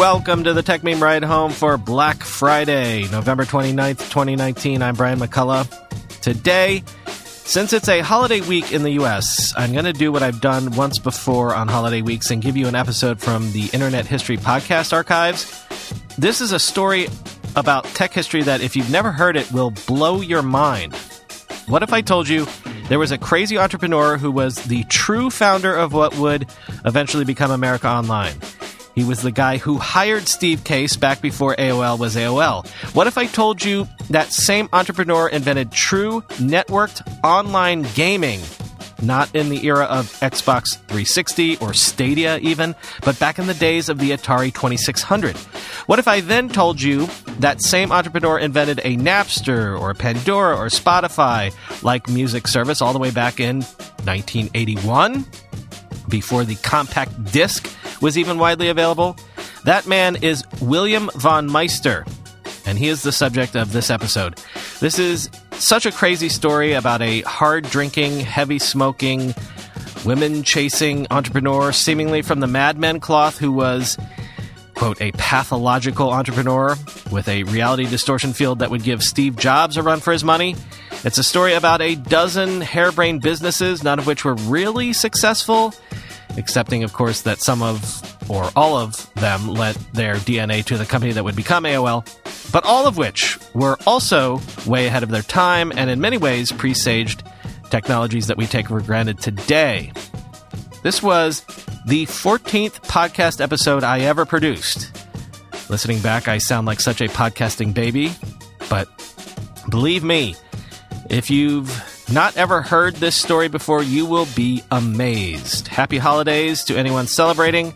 Welcome to the Techmeme Ride Home for Black Friday, November 29th, 2019. I'm Brian McCullough. Today, since it's a holiday week in the US, I'm going to do what I've done once before on holiday weeks and give you an episode from the Internet History Podcast Archives. This is a story about tech history that, if you've never heard it, will blow your mind. What if I told you there was a crazy entrepreneur who was the true founder of what would eventually become America Online? He was the guy who hired Steve Case back before AOL was AOL. What if I told you that same entrepreneur invented true networked online gaming? Not in the era of Xbox 360 or Stadia, even, but back in the days of the Atari 2600. What if I then told you that same entrepreneur invented a Napster or Pandora or Spotify like music service all the way back in 1981? Before the compact disc was even widely available? That man is William von Meister, and he is the subject of this episode. This is such a crazy story about a hard drinking, heavy smoking, women chasing entrepreneur, seemingly from the Mad Men cloth, who was, quote, a pathological entrepreneur with a reality distortion field that would give Steve Jobs a run for his money. It's a story about a dozen harebrained businesses, none of which were really successful, excepting, of course, that some of or all of them lent their DNA to the company that would become AOL, but all of which were also way ahead of their time and in many ways presaged technologies that we take for granted today. This was the 14th podcast episode I ever produced. Listening back, I sound like such a podcasting baby, but believe me, if you've not ever heard this story before, you will be amazed. Happy holidays to anyone celebrating.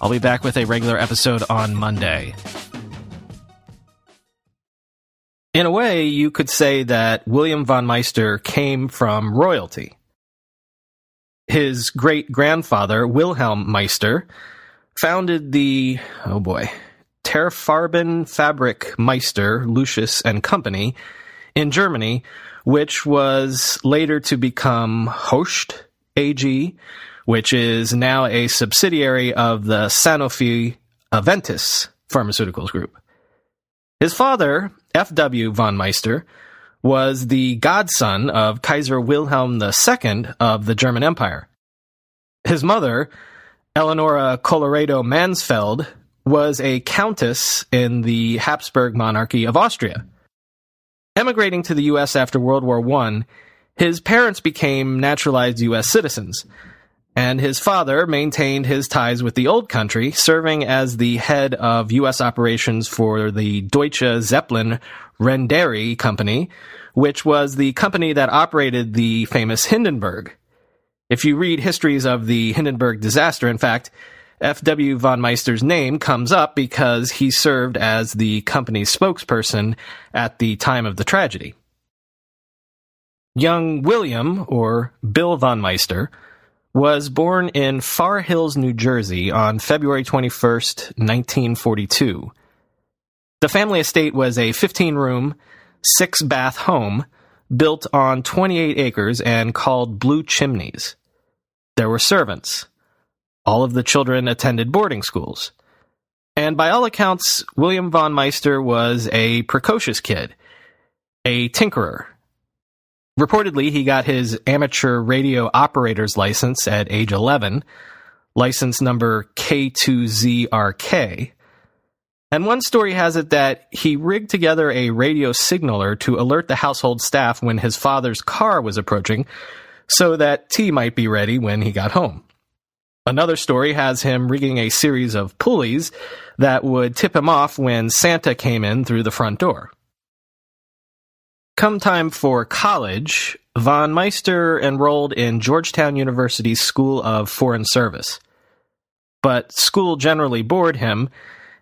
I'll be back with a regular episode on Monday. In a way, you could say that William von Meister came from royalty. His great grandfather, Wilhelm Meister, founded the, oh boy, Terfarben Fabric Meister, Lucius and Company in Germany, which was later to become Hoechst AG, which is now a subsidiary of the Sanofi Aventis Pharmaceuticals Group. His father, F.W. von Meister, was the godson of Kaiser Wilhelm II of the German Empire. His mother, Eleonora Colloredo-Mansfeld, was a countess in the Habsburg monarchy of Austria. Emigrating to the U.S. after World War I, his parents became naturalized U.S. citizens, and his father maintained his ties with the old country, serving as the head of U.S. operations for the Deutsche Zeppelin Reederei Company, which was the company that operated the famous Hindenburg. If you read histories of the Hindenburg disaster, in fact, F.W. von Meister's name comes up because he served as the company's spokesperson at the time of the tragedy. Young William, or Bill von Meister, was born in Far Hills, New Jersey on February 21st, 1942. The family estate was a 15 room, six bath home built on 28 acres and called Blue Chimneys. There were servants. All of the children attended boarding schools. And by all accounts, William von Meister was a precocious kid, a tinkerer. Reportedly, he got his amateur radio operator's license at age 11, license number K2ZRK. And one story has it that he rigged together a radio signaler to alert the household staff when his father's car was approaching so that tea might be ready when he got home. Another story has him rigging a series of pulleys that would tip him off when Santa came in through the front door. Come time for college, von Meister enrolled in Georgetown University's School of Foreign Service. but school generally bored him,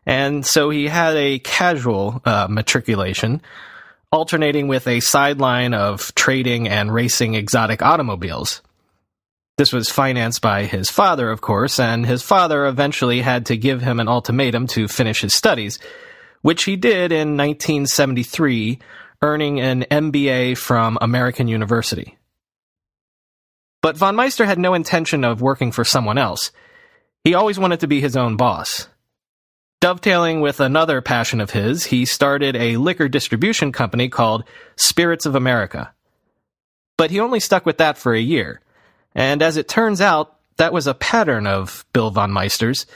and so he had a casual uh, matriculation, alternating with a sideline of trading and racing exotic automobiles. This was financed by his father, of course, and his father eventually had to give him an ultimatum to finish his studies, which he did in 1973, earning an MBA from American University. But von Meister had no intention of working for someone else. He always wanted to be his own boss. Dovetailing with another passion of his, he started a liquor distribution company called Spirits of America. But he only stuck with that for a year. And as it turns out, that was a pattern of Bill von Meister's,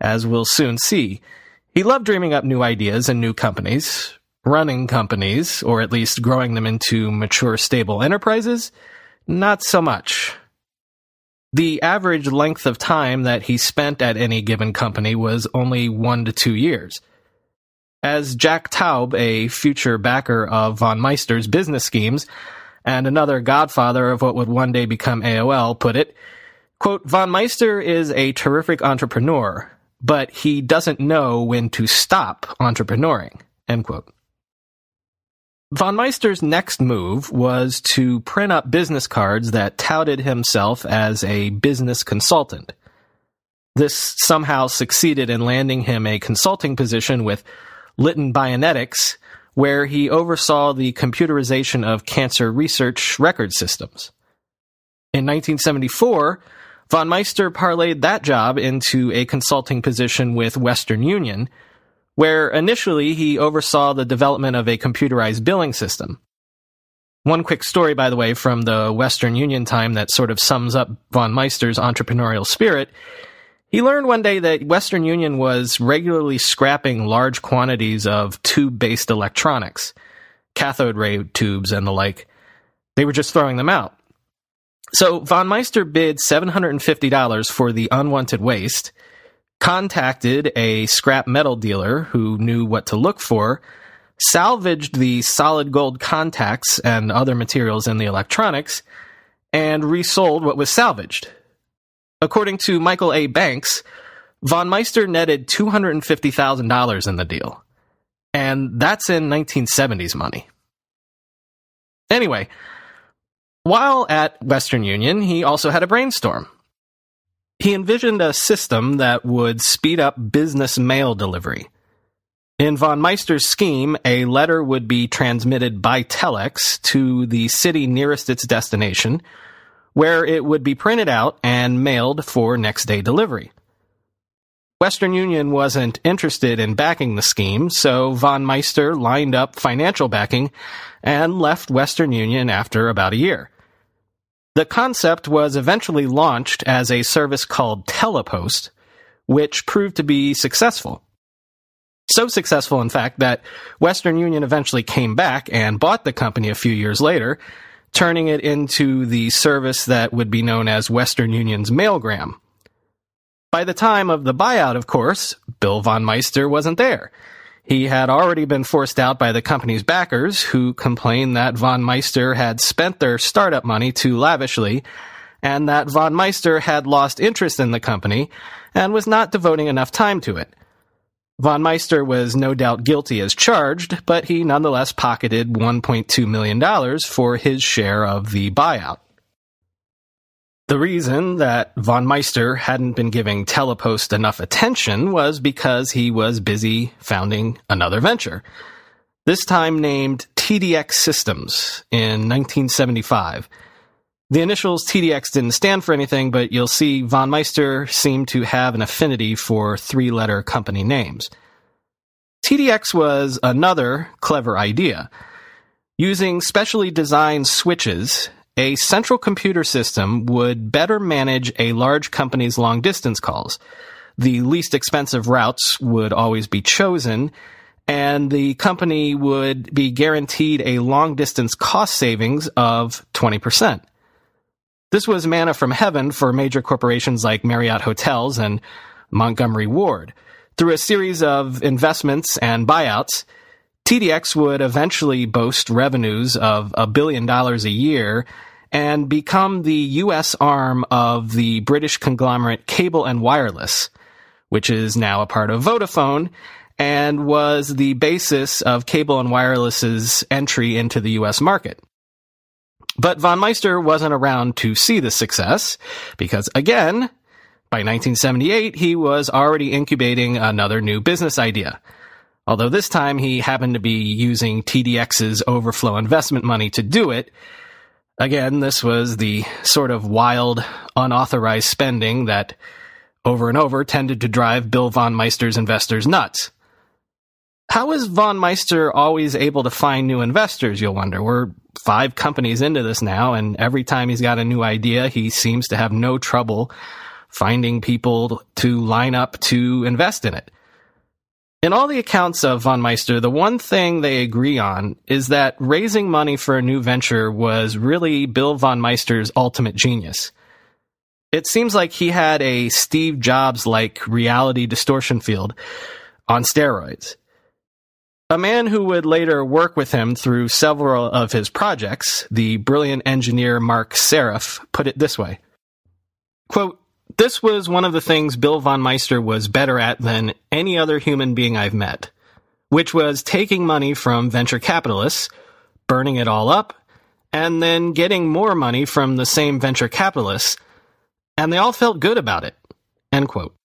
as we'll soon see. He loved dreaming up new ideas and new companies, running companies, or at least growing them into mature, stable enterprises, not so much. The average length of time that he spent at any given company was only one to two years. As Jack Taub, a future backer of von Meister's business schemes, and another godfather of what would one day become AOL, put it, quote, Von Meister is a terrific entrepreneur, but he doesn't know when to stop entrepreneuring, end quote. Von Meister's next move was to print up business cards that touted himself as a business consultant. This somehow succeeded in landing him a consulting position with Litton Bionetics, where he oversaw the computerization of cancer research record systems. In 1974, von Meister parlayed that job into a consulting position with Western Union, where initially he oversaw the development of a computerized billing system. One quick story, by the way, from the Western Union time that sort of sums up von Meister's entrepreneurial spirit. He learned one day that Western Union was regularly scrapping large quantities of tube based electronics, cathode ray tubes and the like. They were just throwing them out. So von Meister bid $750 for the unwanted waste, contacted a scrap metal dealer who knew what to look for, salvaged the solid gold contacts and other materials in the electronics, and resold what was salvaged. According to Michael A. Banks, von Meister netted $250,000 in the deal. And that's in 1970s money. Anyway, while at Western Union, he also had a brainstorm. He envisioned a system that would speed up business mail delivery. In von Meister's scheme, a letter would be transmitted by telex to the city nearest its destination, where it would be printed out and mailed for next day delivery. Western Union wasn't interested in backing the scheme, so von Meister lined up financial backing and left Western Union after about a year. The concept was eventually launched as a service called Telepost, which proved to be successful. So successful, in fact, that Western Union eventually came back and bought the company a few years later, turning it into the service that would be known as Western Union's Mailgram. By the time of the buyout, of course, Bill von Meister wasn't there. He had already been forced out by the company's backers, who complained that von Meister had spent their startup money too lavishly, and that von Meister had lost interest in the company and was not devoting enough time to it. Von Meister was no doubt guilty as charged, but he nonetheless pocketed $1.2 million for his share of the buyout. The reason that von Meister hadn't been giving Telepost enough attention was because he was busy founding another venture. This time named TDX Systems in 1975. The initials TDX didn't stand for anything, but you'll see von Meister seemed to have an affinity for three letter company names. TDX was another clever idea. Using specially designed switches a central computer system would better manage a large company's long distance calls. The least expensive routes would always be chosen, and the company would be guaranteed a long distance cost savings of 20%. This was manna from heaven for major corporations like Marriott Hotels and Montgomery Ward. Through a series of investments and buyouts, TDX would eventually boast revenues of a billion dollars a year and become the U.S. arm of the British conglomerate Cable and Wireless, which is now a part of Vodafone and was the basis of Cable and Wireless's entry into the US market. But von Meister wasn't around to see the success because again, by 1978, he was already incubating another new business idea. Although this time he happened to be using TDX's overflow investment money to do it. Again, this was the sort of wild, unauthorized spending that over and over tended to drive Bill von Meister's investors nuts. How is von Meister always able to find new investors, you'll wonder? We're five companies into this now, and every time he's got a new idea, he seems to have no trouble finding people to line up to invest in it. In all the accounts of von Meister, the one thing they agree on is that raising money for a new venture was really Bill von Meister's ultimate genius. It seems like he had a Steve Jobs like reality distortion field on steroids. A man who would later work with him through several of his projects, the brilliant engineer Marc Seriff, put it this way. Quote, this was one of the things Bill von Meister was better at than any other human being I've met, which was taking money from venture capitalists, burning it all up, and then getting more money from the same venture capitalists, and they all felt good about it. End quote.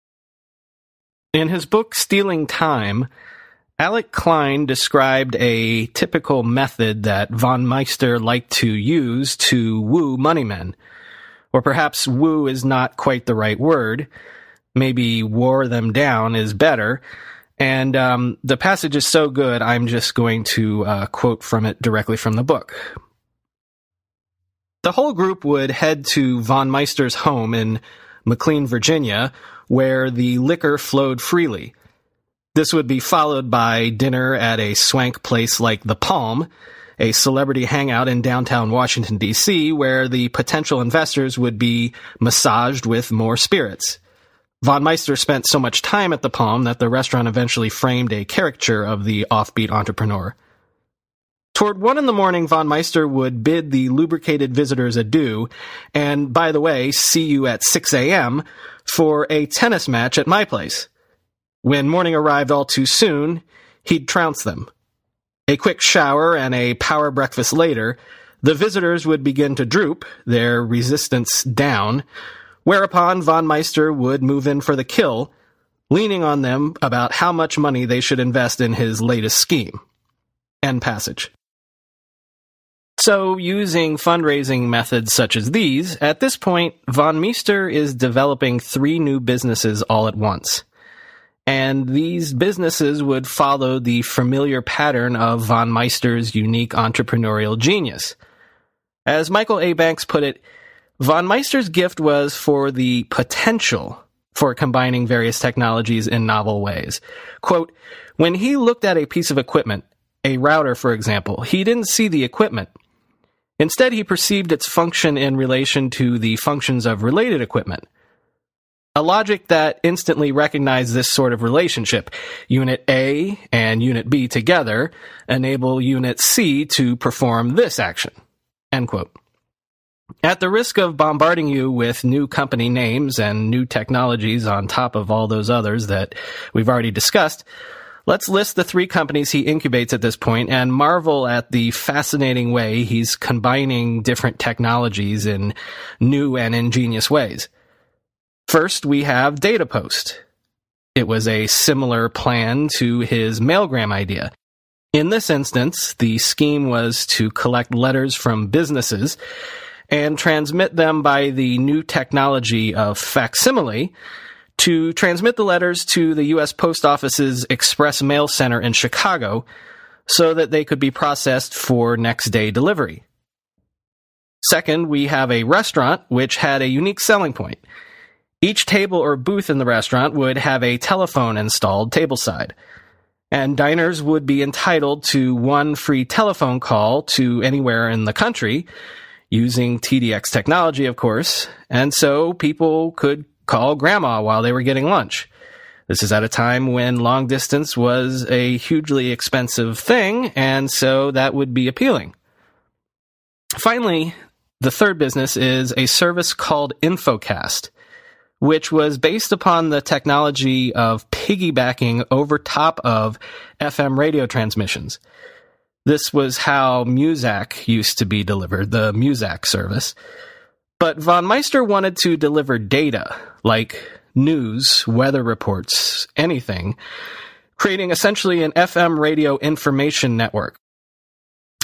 In his book Stealing Time, Alec Klein described a typical method that von Meister liked to use to woo moneymen – or perhaps woo is not quite the right word. Maybe wore them down is better. And um, the passage is so good, I'm just going to uh, quote from it directly from the book. The whole group would head to von Meister's home in McLean, Virginia, where the liquor flowed freely. This would be followed by dinner at a swank place like the Palm, a celebrity hangout in downtown Washington, D.C., where the potential investors would be massaged with more spirits. Von Meister spent so much time at the Palm that the restaurant eventually framed a caricature of the offbeat entrepreneur. Toward one in the morning, von Meister would bid the lubricated visitors adieu, and by the way, see you at 6 a.m. for a tennis match at my place. When morning arrived all too soon, he'd trounce them. A quick shower and a power breakfast later, the visitors would begin to droop, their resistance down, whereupon von Meister would move in for the kill, leaning on them about how much money they should invest in his latest scheme. End passage. So, using fundraising methods such as these, at this point, von Meister is developing three new businesses all at once and these businesses would follow the familiar pattern of von Meister's unique entrepreneurial genius. As Michael A. Banks put it, von Meister's gift was for the potential for combining various technologies in novel ways. Quote, when he looked at a piece of equipment, a router, for example, he didn't see the equipment. Instead, he perceived its function in relation to the functions of related equipment. A logic that instantly recognized this sort of relationship. Unit A and Unit B together enable Unit C to perform this action. End quote. At the risk of bombarding you with new company names and new technologies on top of all those others that we've already discussed, let's list the three companies he incubates at this point and marvel at the fascinating way he's combining different technologies in new and ingenious ways. First, we have DataPost. It was a similar plan to his Mailgram idea. In this instance, the scheme was to collect letters from businesses and transmit them by the new technology of facsimile to transmit the letters to the U.S. Post Office's Express Mail Center in Chicago so that they could be processed for next day delivery. Second, we have a restaurant which had a unique selling point. Each table or booth in the restaurant would have a telephone installed tableside. And diners would be entitled to one free telephone call to anywhere in the country using TDX technology, of course. And so people could call grandma while they were getting lunch. This is at a time when long distance was a hugely expensive thing, and so that would be appealing. Finally, the third business is a service called Infocast which was based upon the technology of piggybacking over top of FM radio transmissions. This was how Muzak used to be delivered, the Muzak service. But von Meister wanted to deliver data, like news, weather reports, anything, creating essentially an FM radio information network.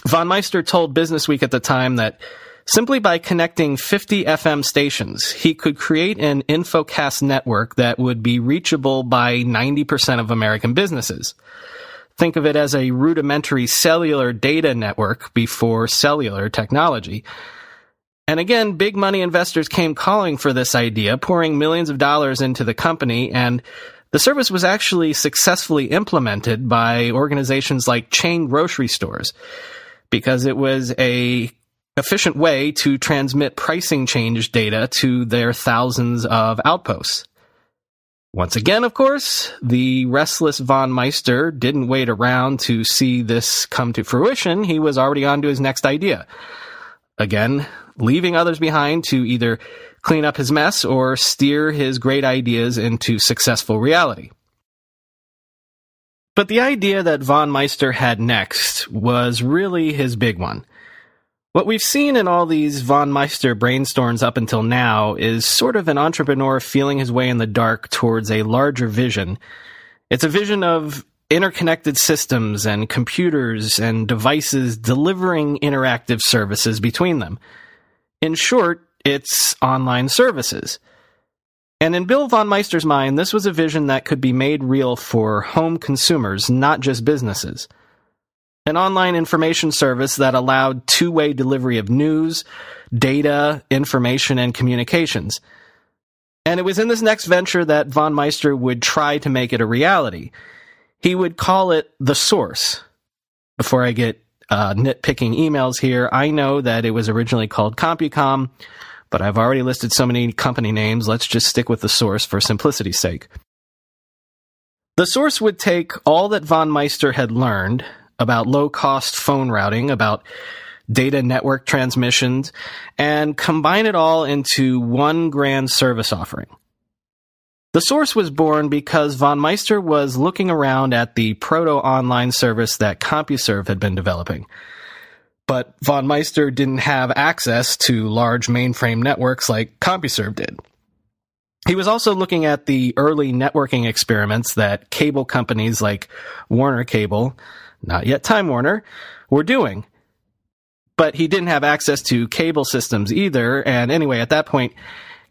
Von Meister told Businessweek at the time that simply by connecting 50 FM stations, he could create an infocast network that would be reachable by 90% of American businesses. Think of it as a rudimentary cellular data network before cellular technology. And again, big money investors came calling for this idea, pouring millions of dollars into the company, and the service was actually successfully implemented by organizations like chain grocery stores because it was a efficient way to transmit pricing change data to their thousands of outposts. Once again, of course, the restless von Meister didn't wait around to see this come to fruition. He was already on to his next idea. Again, leaving others behind to either clean up his mess or steer his great ideas into successful reality. But the idea that von Meister had next was really his big one. What we've seen in all these von Meister brainstorms up until now is sort of an entrepreneur feeling his way in the dark towards a larger vision. It's a vision of interconnected systems and computers and devices delivering interactive services between them. In short, it's online services. And in Bill von Meister's mind, this was a vision that could be made real for home consumers, not just businesses. An online information service that allowed two way delivery of news, data, information, and communications. And it was in this next venture that von Meister would try to make it a reality. He would call it the source. Before I get uh, nitpicking emails here, I know that it was originally called CompuCom, but I've already listed so many company names. Let's just stick with the source for simplicity's sake. The source would take all that von Meister had learned about low cost phone routing, about data network transmissions, and combine it all into one grand service offering. The source was born because von Meister was looking around at the proto online service that CompuServe had been developing. But von Meister didn't have access to large mainframe networks like CompuServe did. He was also looking at the early networking experiments that cable companies like Warner Cable, not yet Time Warner, were doing. But he didn't have access to cable systems either, and anyway, at that point,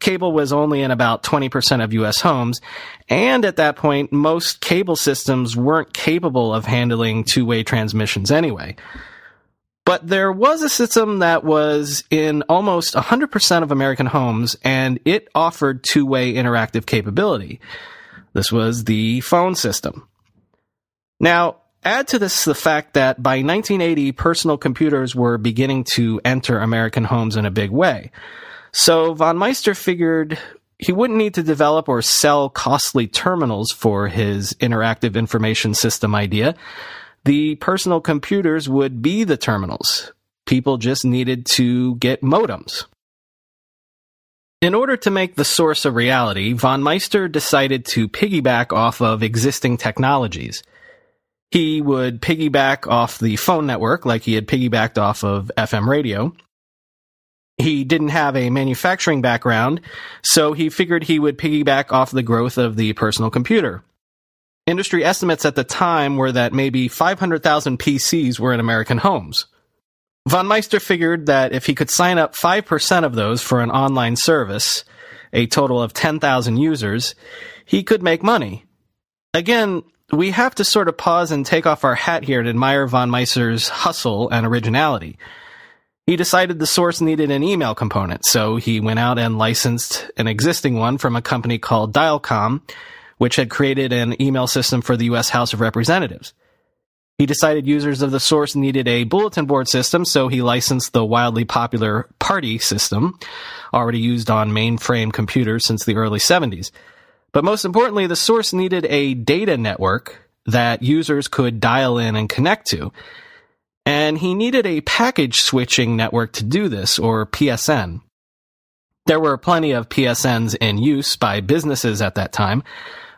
cable was only in about 20% of US homes. And at that point, most cable systems weren't capable of handling two way transmissions anyway. But there was a system that was in almost 100% of American homes, and it offered two way interactive capability. This was the phone system. Now, add to this the fact that by 1980, personal computers were beginning to enter American homes in a big way. So von Meister figured he wouldn't need to develop or sell costly terminals for his interactive information system idea. The personal computers would be the terminals. People just needed to get modems. In order to make the source a reality, von Meister decided to piggyback off of existing technologies. He would piggyback off the phone network like he had piggybacked off of FM radio. He didn't have a manufacturing background, so he figured he would piggyback off the growth of the personal computer. Industry estimates at the time were that maybe 500,000 PCs were in American homes. Von Meister figured that if he could sign up 5% of those for an online service, a total of 10,000 users, he could make money. Again, we have to sort of pause and take off our hat here and admire von Meister's hustle and originality. He decided the source needed an email component, so he went out and licensed an existing one from a company called Dialcom, which had created an email system for the U.S. House of Representatives. He decided users of the source needed a bulletin board system, so he licensed the wildly popular PARTI system, already used on mainframe computers since the early 70s. But most importantly, the source needed a data network that users could dial in and connect to. And he needed a packet switching network to do this, or PSN. There were plenty of PSNs in use by businesses at that time,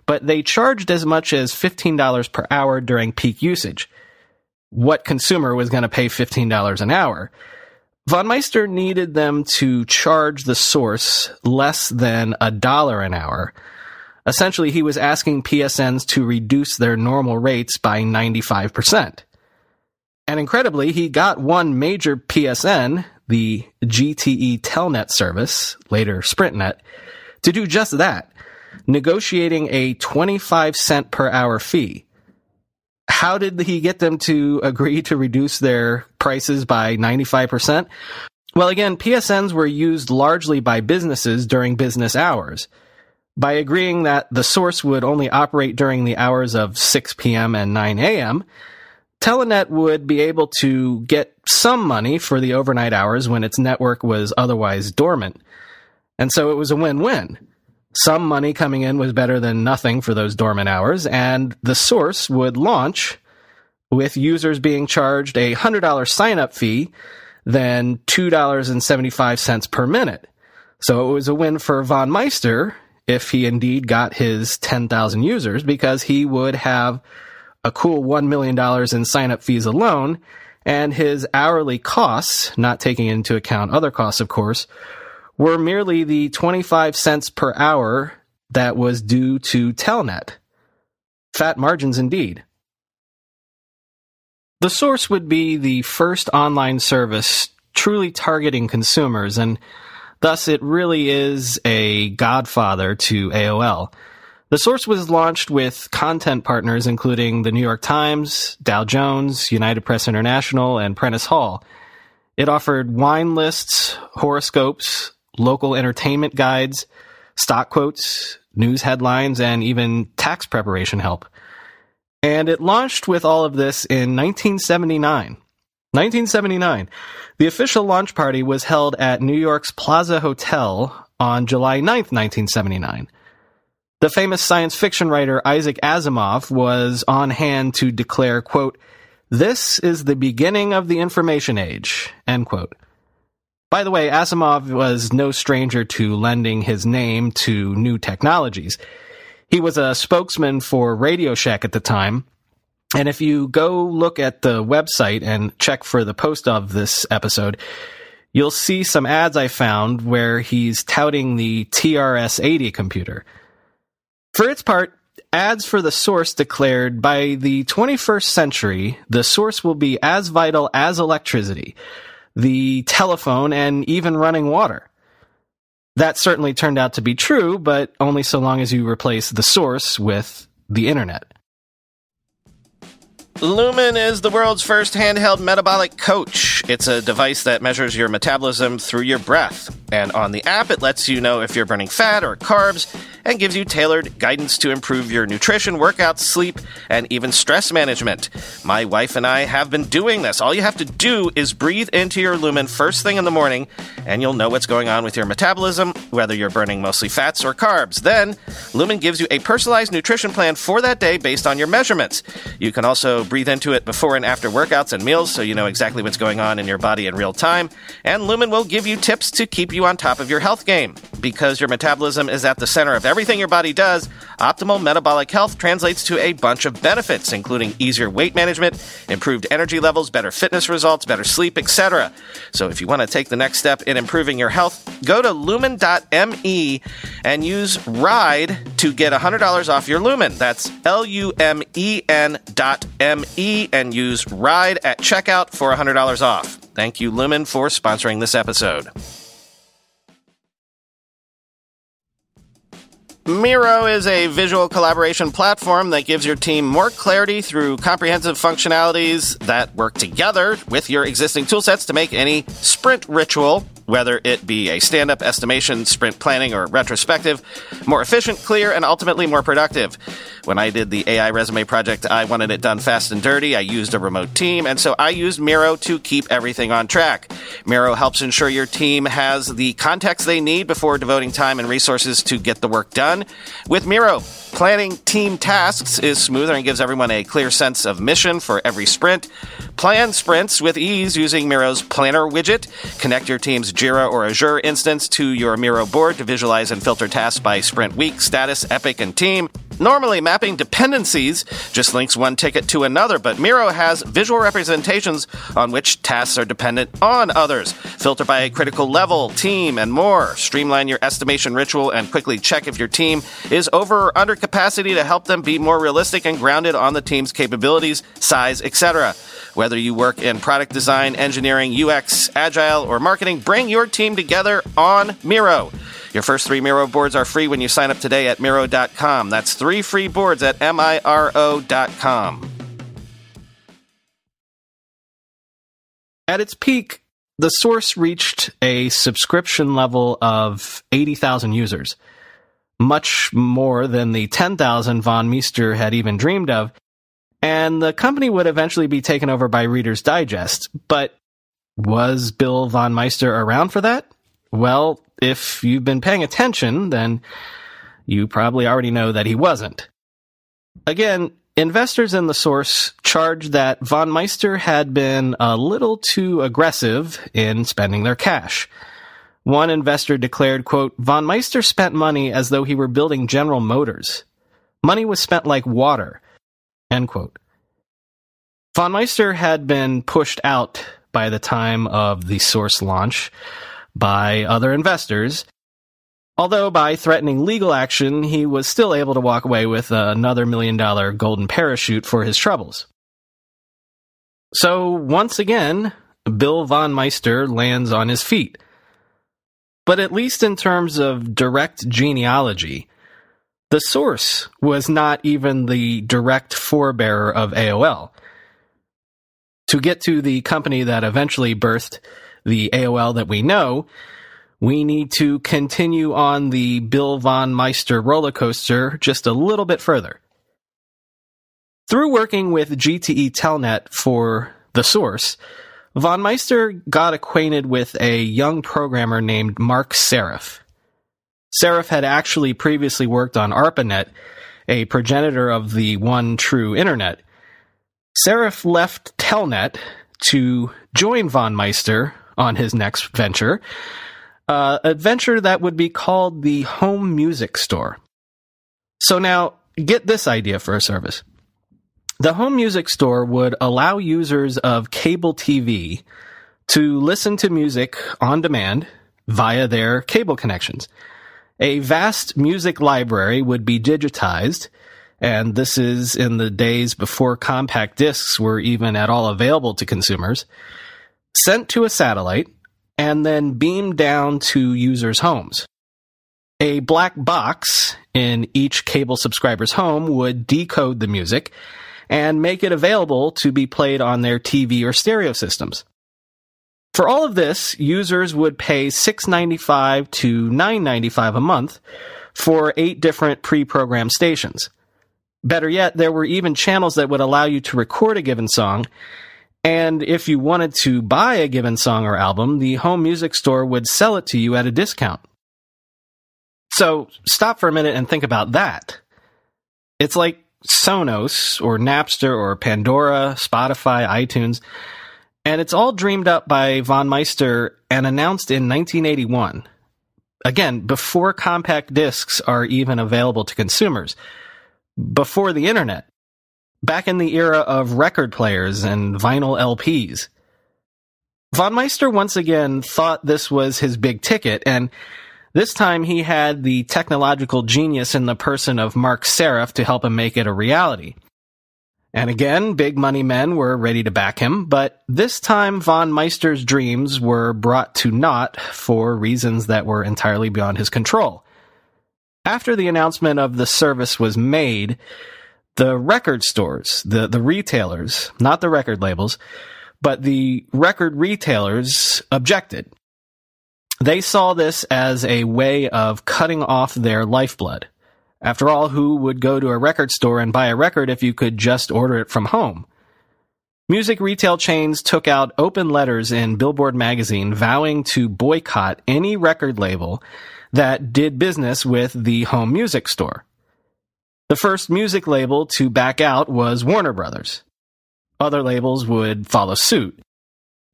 but they charged as much as $15 per hour during peak usage. What consumer was going to pay $15 an hour? Von Meister needed them to charge the source less than a dollar an hour. Essentially, he was asking PSNs to reduce their normal rates by 95%. And incredibly, he got one major PSN, the GTE Telenet service, later SprintNet, to do just that, negotiating a 25 cent per hour fee. How did he get them to agree to reduce their prices by 95%? Well, again, PSNs were used largely by businesses during business hours. By agreeing that the source would only operate during the hours of 6 p.m. and 9 a.m., Telenet would be able to get some money for the overnight hours when its network was otherwise dormant. And so it was a win win. Some money coming in was better than nothing for those dormant hours, and the source would launch with users being charged a $100 sign up fee, then $2.75 per minute. So it was a win for Von Meister if he indeed got his 10,000 users because he would have a cool $1 million in sign up fees alone, and his hourly costs, not taking into account other costs, of course, were merely the 25 cents per hour that was due to Telenet. Fat margins indeed. The source would be the first online service truly targeting consumers, and thus it really is a godfather to AOL. The source was launched with content partners including the New York Times, Dow Jones, United Press International, and Prentice Hall. It offered wine lists, horoscopes, local entertainment guides, stock quotes, news headlines, and even tax preparation help. And it launched with all of this in 1979. 1979. The official launch party was held at New York's Plaza Hotel on July 9th, 1979. The famous science fiction writer Isaac Asimov was on hand to declare, quote, this is the beginning of the information age, end quote. By the way, Asimov was no stranger to lending his name to new technologies. He was a spokesman for Radio Shack at the time. And if you go look at the website and check for the post of this episode, you'll see some ads I found where he's touting the TRS 80 computer. For its part, ads for the source declared by the 21st century, the source will be as vital as electricity the telephone, and even running water. That certainly turned out to be true, but only so long as you replace the source with the internet. Lumen is the world's first handheld metabolic coach. It's a device that measures your metabolism through your breath. And on the app, it lets you know if you're burning fat or carbs and gives you tailored guidance to improve your nutrition, workouts, sleep, and even stress management. My wife and I have been doing this. All you have to do is breathe into your Lumen first thing in the morning, and you'll know what's going on with your metabolism, whether you're burning mostly fats or carbs. Then, Lumen gives you a personalized nutrition plan for that day based on your measurements. You can breathe into it before and after workouts and meals so you know exactly what's going on in your body in real time. And Lumen will give you tips to keep you on top of your health game. Because your metabolism is at the center of everything your body does, optimal metabolic health translates to a bunch of benefits, including easier weight management, improved energy levels, better fitness results, better sleep, etc. So if you want to take the next step in improving your health, go to lumen.me and use RIDE to get $100 off your Lumen. That's L U M E N dot M E and use RIDE at checkout for $100 off. Thank you, Lumen, for sponsoring this episode. Miro is a visual collaboration platform that gives your team more clarity through comprehensive functionalities that work together with your existing toolsets to make any sprint ritual whether it be a stand up estimation, sprint planning, or retrospective, more efficient, clear, and ultimately more productive. When I did the AI resume project, I wanted it done fast and dirty. I used a remote team, and so I used Miro to keep everything on track. Miro helps ensure your team has the context they need before devoting time and resources to get the work done. With Miro, Planning team tasks is smoother and gives everyone a clear sense of mission for every sprint. Plan sprints with ease using Miro's planner widget. Connect your team's Jira or Azure instance to your Miro board to visualize and filter tasks by sprint week, status, epic, and team. Normally, mapping dependencies just links one ticket to another, but Miro has visual representations on which tasks are dependent on others. Filter by critical level, team, and more. Streamline your estimation ritual and quickly check if your team is over or under capacity to help them be more realistic and grounded on the team's capabilities, size, etc. Whether you work in product design, engineering, UX, agile, or marketing, bring your team together on Miro. Your first three Miro boards are free when you sign up today at Miro.com. That's three free boards at M-I-R-O.com. At its peak, the source reached a subscription level of 80,000 users, much more than the 10,000 von Meister had even dreamed of, and the company would eventually be taken over by Reader's Digest. But was Bill von Meister around for that? Well, if you've been paying attention, then you probably already know that he wasn't. Again, investors in the source charged that von Meister had been a little too aggressive in spending their cash. One investor declared, quote, Von Meister spent money as though he were building General Motors. Money was spent like water, end quote. Von Meister had been pushed out by the time of the source launch, by other investors. Although by threatening legal action, he was still able to walk away with another million dollar golden parachute for his troubles. So once again, Bill von Meister lands on his feet. But at least in terms of direct genealogy, the source was not even the direct forebearer of AOL. To get to the company that eventually birthed the AOL that we know, we need to continue on the Bill von Meister roller coaster just a little bit further. Through working with GTE Telenet for the source, von Meister got acquainted with a young programmer named Marc Seriff. Seriff had actually previously worked on ARPANET, a progenitor of the one true internet. Seriff left Telenet to join von Meister on his next venture, uh, a venture that would be called the Home Music Store. So now, get this idea for a service. The Home Music Store would allow users of cable TV to listen to music on demand via their cable connections. A vast music library would be digitized, and this is in the days before compact discs were even at all available to consumers sent to a satellite, and then beamed down to users' homes. A black box in each cable subscriber's home would decode the music and make it available to be played on their TV or stereo systems. For all of this, users would pay $6.95 to $9.95 a month for eight different pre-programmed stations. Better yet, there were even channels that would allow you to record a given song and if you wanted to buy a given song or album, the home music store would sell it to you at a discount. So stop for a minute and think about that. It's like Sonos or Napster or Pandora, Spotify, iTunes, and it's all dreamed up by Von Meister and announced in 1981. Again, before compact discs are even available to consumers, before the internet back in the era of record players and vinyl LPs. Von Meister once again thought this was his big ticket, and this time he had the technological genius in the person of Marc Seriff to help him make it a reality. And again, big money men were ready to back him, but this time von Meister's dreams were brought to naught for reasons that were entirely beyond his control. After the announcement of the service was made, the record stores, the, the retailers, not the record labels, but the record retailers objected. They saw this as a way of cutting off their lifeblood. After all, who would go to a record store and buy a record if you could just order it from home? Music retail chains took out open letters in Billboard magazine vowing to boycott any record label that did business with the home music store. The first music label to back out was Warner Brothers. Other labels would follow suit.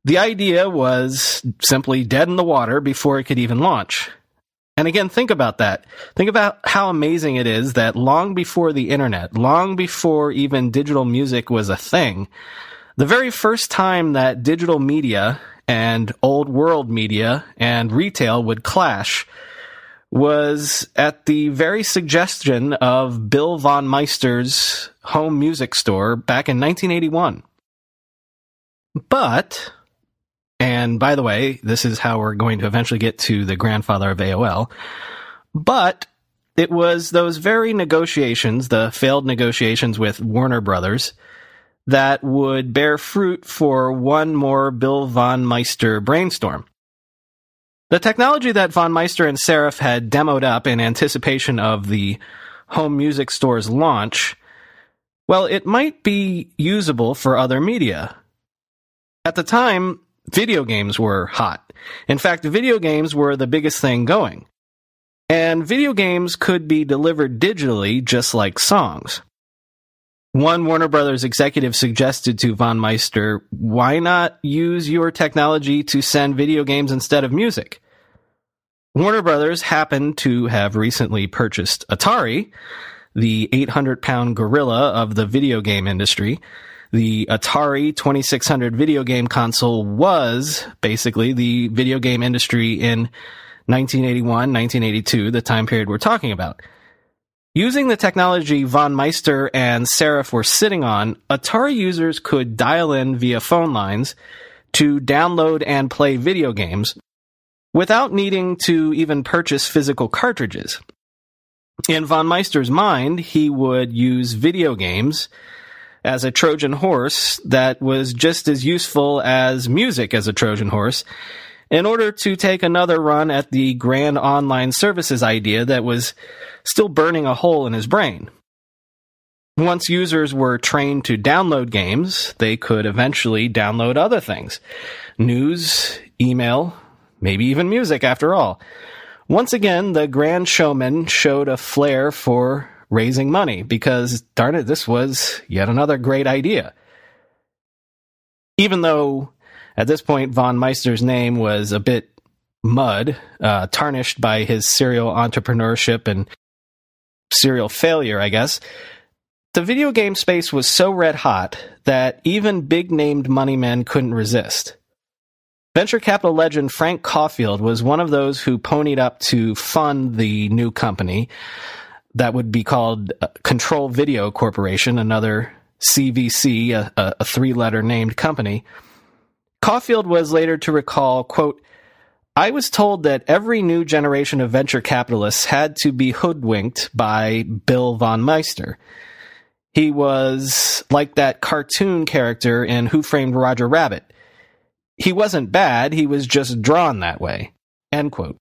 The idea was simply dead in the water before it could even launch. And again, think about that. Think about how amazing it is that long before the internet, long before even digital music was a thing, the very first time that digital media and old world media and retail would clash was at the very suggestion of Bill von Meister's home music store back in 1981. But, and by the way, this is how we're going to eventually get to the grandfather of AOL, but it was those very negotiations, the failed negotiations with Warner Brothers, that would bear fruit for one more Bill von Meister brainstorm. The technology that von Meister and Seriff had demoed up in anticipation of the home music store's launch, well, it might be usable for other media. At the time, video games were hot. In fact, video games were the biggest thing going. And video games could be delivered digitally just like songs. One Warner Brothers executive suggested to Von Meister, why not use your technology to send video games instead of music? Warner Brothers happened to have recently purchased Atari, the 800 pound gorilla of the video game industry. The Atari 2600 video game console was basically the video game industry in 1981, 1982, the time period we're talking about. Using the technology Von Meister and Seriff were sitting on, Atari users could dial in via phone lines to download and play video games without needing to even purchase physical cartridges. In Von Meister's mind, he would use video games as a Trojan horse that was just as useful as music as a Trojan horse in order to take another run at the grand online services idea that was still burning a hole in his brain. Once users were trained to download games, they could eventually download other things news, email, maybe even music after all. Once again, the grand showman showed a flair for raising money because, darn it, this was yet another great idea. Even though at this point Von Meister's name was a bit mud, uh, tarnished by his serial entrepreneurship and serial failure, I guess. The video game space was so red hot that even big named money men couldn't resist. Venture capital legend Frank Caufield was one of those who ponied up to fund the new company that would be called uh, Control Video Corporation, another CVC, a, a three letter named company. Caufield was later to recall, quote, I was told that every new generation of venture capitalists had to be hoodwinked by Bill von Meister. He was like that cartoon character in Who Framed Roger Rabbit. He wasn't bad, he was just drawn that way. End quote.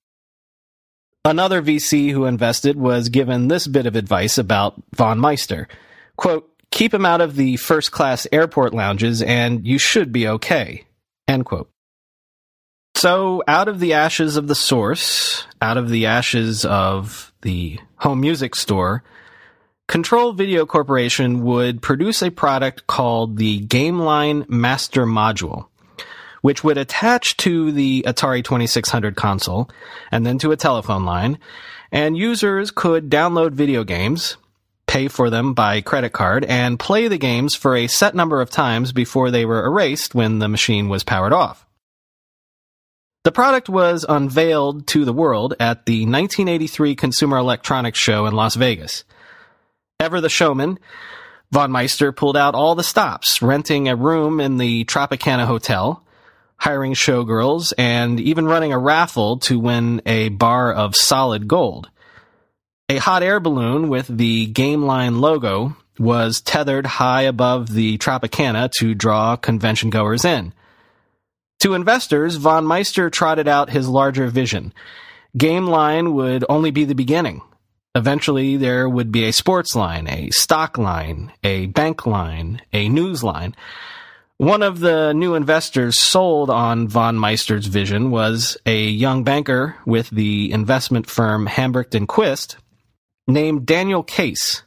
Another VC who invested was given this bit of advice about von Meister. Quote, keep him out of the first class airport lounges and you should be okay. End quote. So, out of the ashes of the source, out of the ashes of the home music store, Control Video Corporation would produce a product called the GameLine Master Module which would attach to the Atari 2600 console and then to a telephone line, and users could download video games, pay for them by credit card, and play the games for a set number of times before they were erased when the machine was powered off. The product was unveiled to the world at the 1983 Consumer Electronics Show in Las Vegas. Ever the showman, Von Meister pulled out all the stops, renting a room in the Tropicana Hotel, hiring showgirls, and even running a raffle to win a bar of solid gold. A hot air balloon with the GameLine logo was tethered high above the Tropicana to draw convention goers in. To investors, von Meister trotted out his larger vision. GameLine would only be the beginning. Eventually, there would be a sports line, a stock line, a bank line, a news line. One of the new investors sold on von Meister's vision was a young banker with the investment firm Hambrecht and Quist named Daniel Case.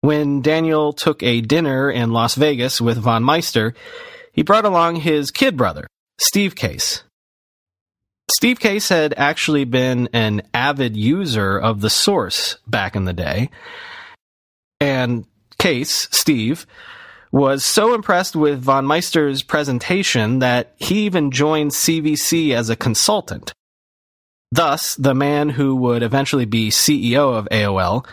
When Daniel took a dinner in Las Vegas with von Meister, he brought along his kid brother, Steve Case. Steve Case had actually been an avid user of the source back in the day. And Case, Steve, was so impressed with von Meister's presentation that he even joined CVC as a consultant. Thus, the man who would eventually be CEO of AOL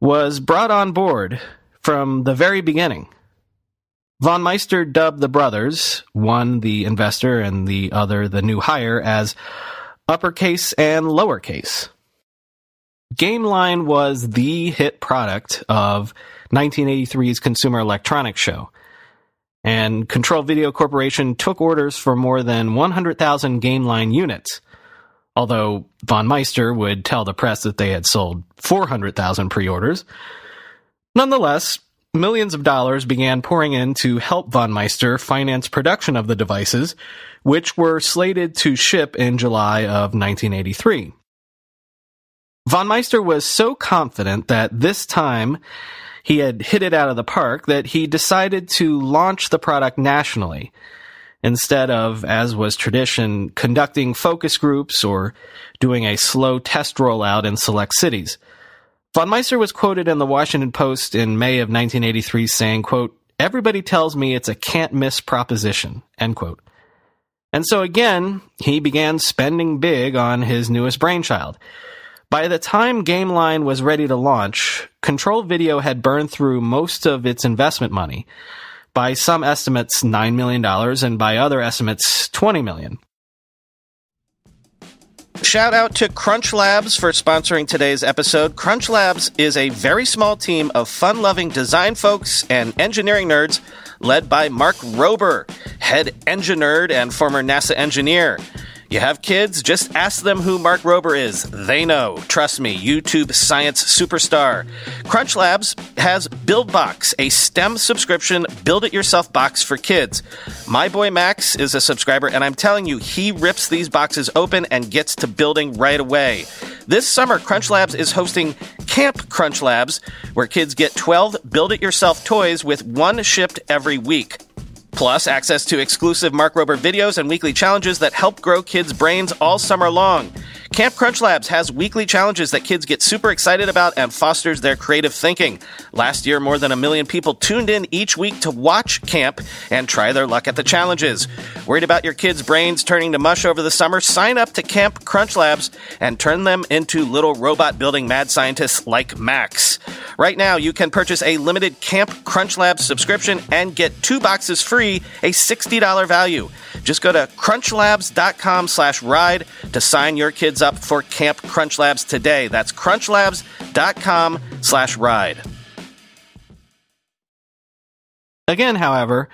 was brought on board from the very beginning. Von Meister dubbed the brothers, one the investor and the other the new hire, as uppercase and lowercase. GameLine was the hit product of 1983's Consumer Electronics Show. And Control Video Corporation took orders for more than 100,000 GameLine units, although von Meister would tell the press that they had sold 400,000 pre orders. Nonetheless, millions of dollars began pouring in to help von Meister finance production of the devices, which were slated to ship in July of 1983. Von Meister was so confident that this time he had hit it out of the park that he decided to launch the product nationally instead of, as was tradition, conducting focus groups or doing a slow test rollout in select cities. Von Meister was quoted in the Washington Post in May of 1983 saying, quote, Everybody tells me it's a can't miss proposition, end quote. And so again, he began spending big on his newest brainchild. By the time GameLine was ready to launch, Control Video had burned through most of its investment money. By some estimates, $9 million, and by other estimates, 20 million. Shout out to Crunch Labs for sponsoring today's episode. Crunch Labs is a very small team of fun loving design folks and engineering nerds led by Mark Rober, head engine nerd and former NASA engineer. You have kids? Just ask them who Mark Rober is. They know. Trust me, YouTube science superstar. Crunch Labs has BuildBox, a STEM subscription build it yourself box for kids. My boy Max is a subscriber, and I'm telling you, he rips these boxes open and gets to building right away. This summer, Crunch Labs is hosting Camp Crunch Labs, where kids get 12 build it yourself toys with one shipped every week. Plus, access to exclusive Mark Rober videos and weekly challenges that help grow kids' brains all summer long. Camp Crunch Labs has weekly challenges that kids get super excited about and fosters their creative thinking. Last year, more than a million people tuned in each week to watch camp and try their luck at the challenges. Worried about your kids' brains turning to mush over the summer? Sign up to Camp Crunch Labs and turn them into little robot building mad scientists like Max. Right now, you can purchase a limited Camp Crunch Labs subscription and get two boxes free, a $60 value. Just go to crunchlabs.com slash ride to sign your kids up for Camp Crunchlabs today. That's crunchlabs.com slash ride. Again, however,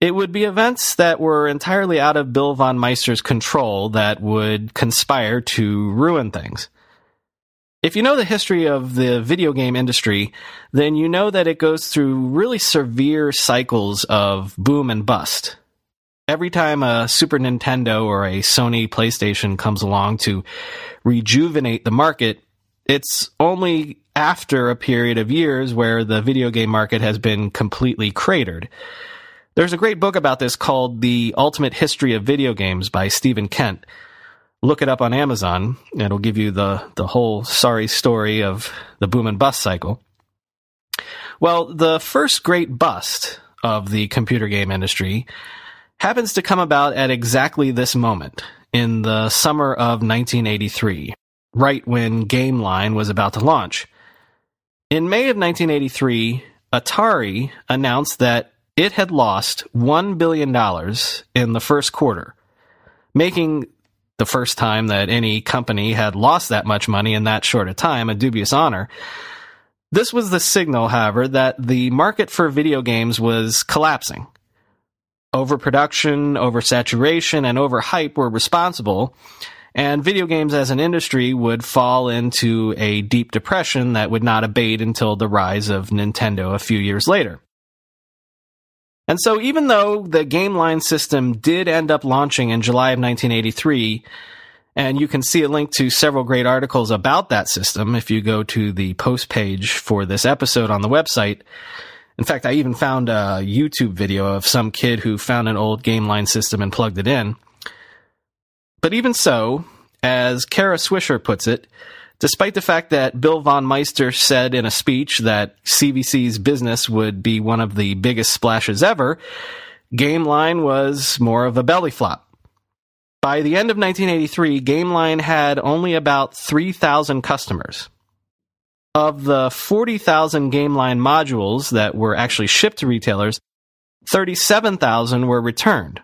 it would be events that were entirely out of Bill von Meister's control that would conspire to ruin things. If you know the history of the video game industry, then you know that it goes through really severe cycles of boom and bust every time a Super Nintendo or a Sony PlayStation comes along to rejuvenate the market, it's only after a period of years where the video game market has been completely cratered. There's a great book about this called The Ultimate History of Video Games by Steven Kent. Look it up on Amazon. It'll give you the, the whole sorry story of the boom and bust cycle. Well, the first great bust of the computer game industry happens to come about at exactly this moment in the summer of 1983, right when GameLine was about to launch. In May of 1983, Atari announced that it had lost $1 billion in the first quarter, making the first time that any company had lost that much money in that short a time a dubious honor. This was the signal, however, that the market for video games was collapsing overproduction, oversaturation, and overhype were responsible. And video games as an industry would fall into a deep depression that would not abate until the rise of Nintendo a few years later. And so, even though the GameLine system did end up launching in July of 1983, and you can see a link to several great articles about that system if you go to the post page for this episode on the website, In fact, I even found a YouTube video of some kid who found an old game line system and plugged it in. But even so, as Kara Swisher puts it, despite the fact that Bill Von Meister said in a speech that CVC's business would be one of the biggest splashes ever, GameLine was more of a belly flop. By the end of 1983, GameLine had only about 3,000 customers. Of the 40,000 GameLine modules that were actually shipped to retailers, 37,000 were returned.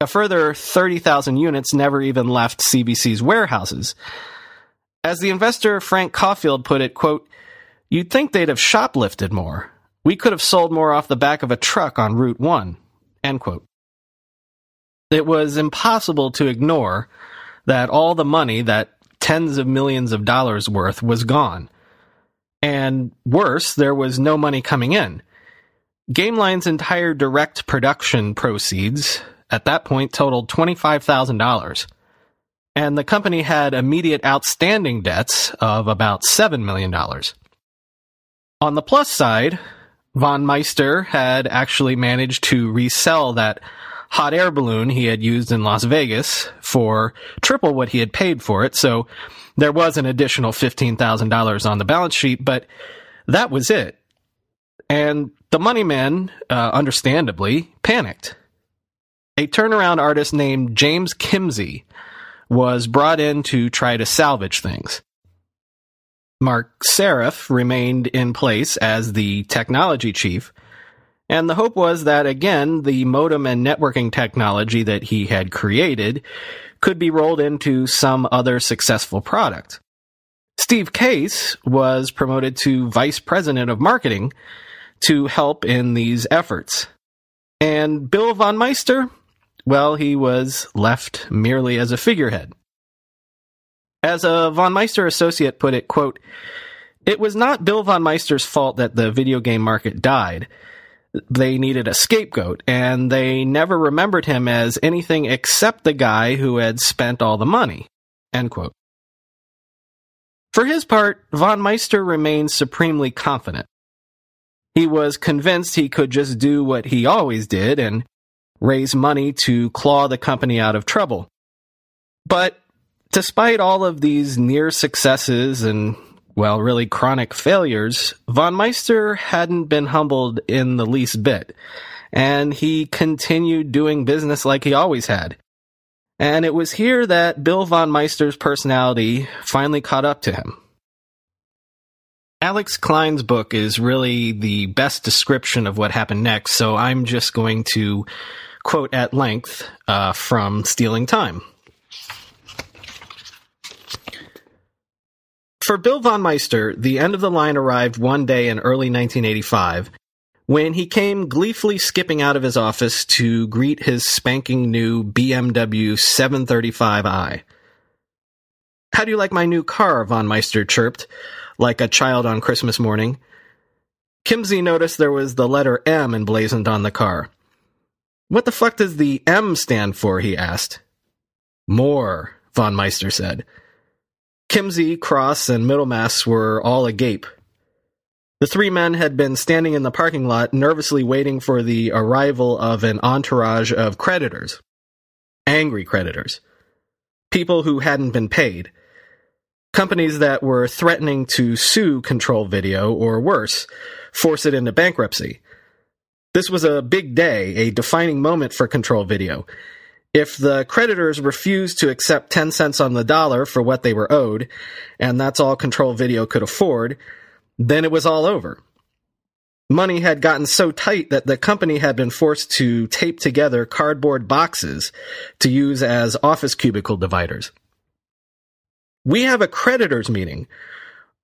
A further 30,000 units never even left CVC's warehouses. As the investor Frank Caufield put it, quote, You'd think they'd have shoplifted more. We could have sold more off the back of a truck on Route 1. End quote. It was impossible to ignore that all the money, that tens of millions of dollars worth, was gone. And worse, there was no money coming in. GameLine's entire direct production proceeds at that point totaled $25,000. And the company had immediate outstanding debts of about $7 million. On the plus side, Von Meister had actually managed to resell that hot air balloon he had used in Las Vegas for triple what he had paid for it. So there was an additional $15,000 on the balance sheet, but that was it. And the money men, uh, understandably, panicked. A turnaround artist named James Kimsey was brought in to try to salvage things. Marc Seriff remained in place as the technology chief, and the hope was that again, the modem and networking technology that he had created could be rolled into some other successful product. Steve Case was promoted to vice president of marketing to help in these efforts. And Bill von Meister, well, he was left merely as a figurehead. As a von Meister associate put it, quote, it was not Bill von Meister's fault that the video game market died. They needed a scapegoat, and they never remembered him as anything except the guy who had spent all the money. End quote. For his part, von Meister remained supremely confident. He was convinced he could just do what he always did and raise money to claw the company out of trouble. But Despite all of these near successes and, well, really chronic failures, von Meister hadn't been humbled in the least bit, and he continued doing business like he always had. And it was here that Bill von Meister's personality finally caught up to him. Alec Klein's book is really the best description of what happened next, so I'm just going to quote at length uh, from Stealing Time. For Bill von Meister, the end of the line arrived one day in early 1985 when he came gleefully skipping out of his office to greet his spanking new BMW 735i. How do you like my new car? Von Meister chirped, like a child on Christmas morning. Kimsey noticed there was the letter M emblazoned on the car. What the fuck does the M stand for? he asked. More, Von Meister said. Kimsey, Cross, and Middlemass were all agape. The three men had been standing in the parking lot, nervously waiting for the arrival of an entourage of creditors. Angry creditors. People who hadn't been paid. Companies that were threatening to sue Control Video, or worse, force it into bankruptcy. This was a big day, a defining moment for Control Video, if the creditors refused to accept 10 cents on the dollar for what they were owed, and that's all Control Video could afford, then it was all over. Money had gotten so tight that the company had been forced to tape together cardboard boxes to use as office cubicle dividers. We have a creditors meeting.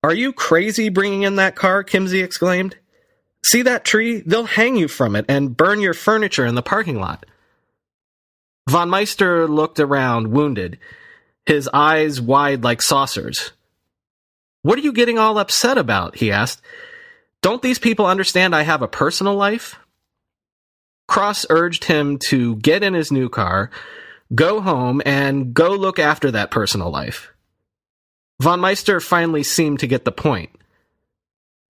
Are you crazy bringing in that car? Kimsey exclaimed. See that tree? They'll hang you from it and burn your furniture in the parking lot. Von Meister looked around, wounded, his eyes wide like saucers. What are you getting all upset about? he asked. Don't these people understand I have a personal life? Cross urged him to get in his new car, go home, and go look after that personal life. Von Meister finally seemed to get the point.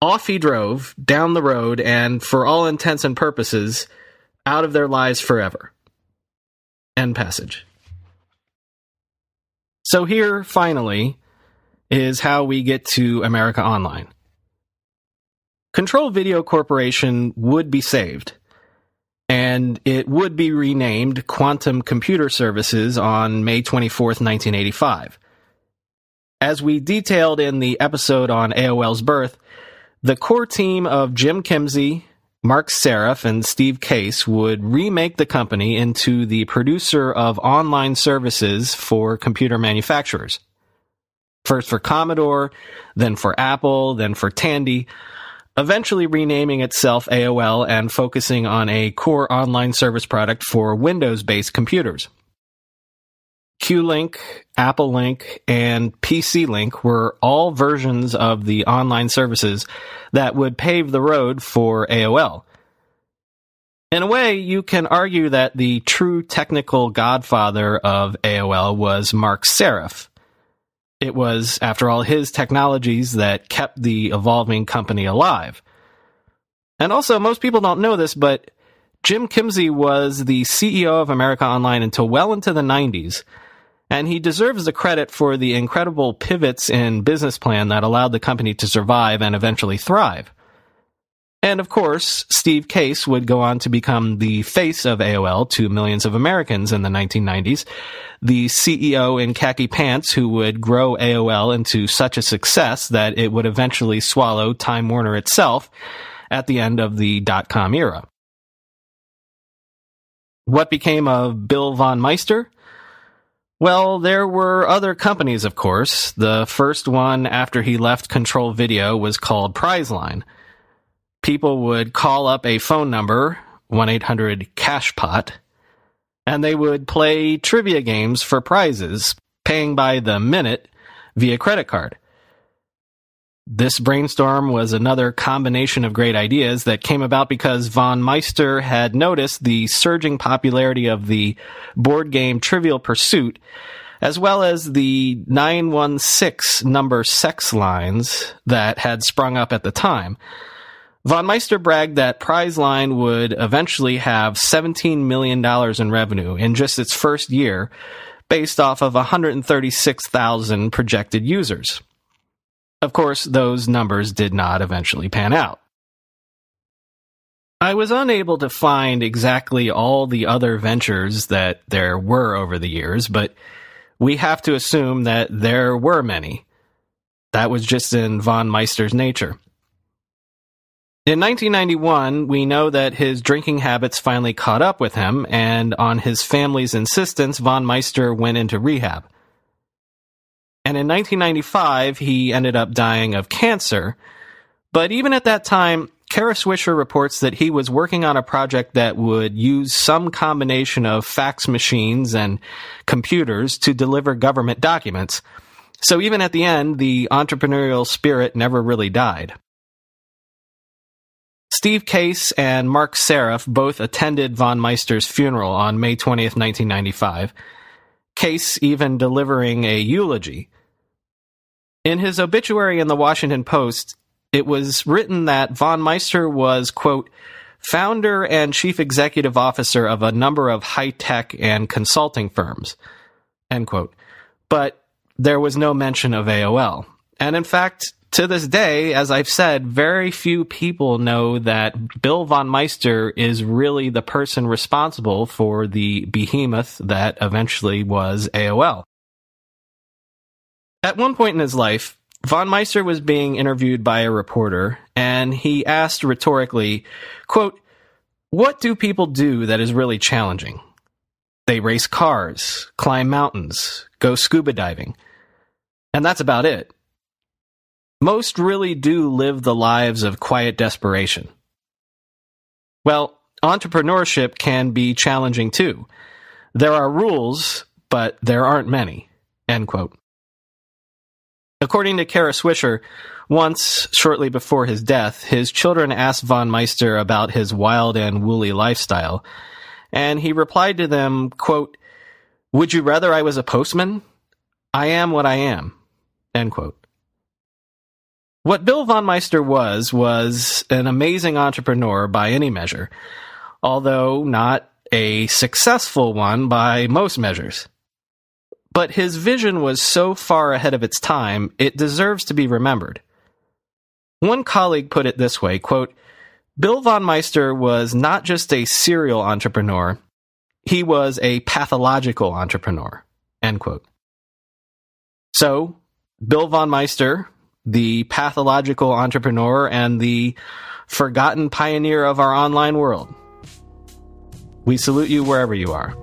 Off he drove down the road and, for all intents and purposes, out of their lives forever. End passage. So here, finally, is how we get to America Online. Control Video Corporation would be saved, and it would be renamed Quantum Computer Services on May 24th, 1985. As we detailed in the episode on AOL's birth, the core team of Jim Kimsey, Marc Seriff, and Steve Case would remake the company into the producer of online services for computer manufacturers. First for Commodore, then for Apple, then for Tandy, eventually renaming itself AOL and focusing on a core online service product for Windows based computers. QLink, Apple Link, and PC Link were all versions of the online services that would pave the road for AOL. In a way, you can argue that the true technical godfather of AOL was Marc Seriff. It was, after all, his technologies that kept the evolving company alive. And also, most people don't know this, but Jim Kimsey was the CEO of America Online until well into the 90s and he deserves the credit for the incredible pivots in business plan that allowed the company to survive and eventually thrive. And of course, Steve Case would go on to become the face of AOL to millions of Americans in the 1990s, the CEO in khaki pants who would grow AOL into such a success that it would eventually swallow Time Warner itself at the end of the dot com era. What became of Bill von Meister? Well, there were other companies, of course. The first one after he left Control Video was called Prizeline. People would call up a phone number, 1 800 Cashpot, and they would play trivia games for prizes, paying by the minute via credit card. This brainstorm was another combination of great ideas that came about because von Meister had noticed the surging popularity of the board game Trivial Pursuit, as well as the 916 number sex lines that had sprung up at the time. Von Meister bragged that Prizeline would eventually have $17 million in revenue in just its first year, based off of 136,000 projected users. Of course, those numbers did not eventually pan out. I was unable to find exactly all the other ventures that there were over the years, but we have to assume that there were many. That was just in von Meister's nature. In 1991, we know that his drinking habits finally caught up with him, and on his family's insistence, von Meister went into rehab. And in 1995, he ended up dying of cancer. But even at that time, Kara Swisher reports that he was working on a project that would use some combination of fax machines and computers to deliver government documents. So even at the end, the entrepreneurial spirit never really died. Steve Case and Marc Seriff both attended von Meister's funeral on May 20th, 1995. Case even delivering a eulogy. In his obituary in the Washington Post, it was written that von Meister was, quote, founder and chief executive officer of a number of high tech and consulting firms, end quote. But there was no mention of AOL. And in fact, to this day, as I've said, very few people know that Bill von Meister is really the person responsible for the behemoth that eventually was AOL. At one point in his life, von Meister was being interviewed by a reporter, and he asked rhetorically, quote, What do people do that is really challenging? They race cars, climb mountains, go scuba diving. And that's about it. Most really do live the lives of quiet desperation. Well, entrepreneurship can be challenging too. There are rules, but there aren't many. End quote. According to Kara Swisher, once, shortly before his death, his children asked von Meister about his wild and woolly lifestyle, and he replied to them, quote, Would you rather I was a postman? I am what I am. End quote. What Bill von Meister was, was an amazing entrepreneur by any measure, although not a successful one by most measures. But his vision was so far ahead of its time, it deserves to be remembered. One colleague put it this way quote, Bill von Meister was not just a serial entrepreneur, he was a pathological entrepreneur. End quote. So, Bill von Meister, the pathological entrepreneur and the forgotten pioneer of our online world. We salute you wherever you are.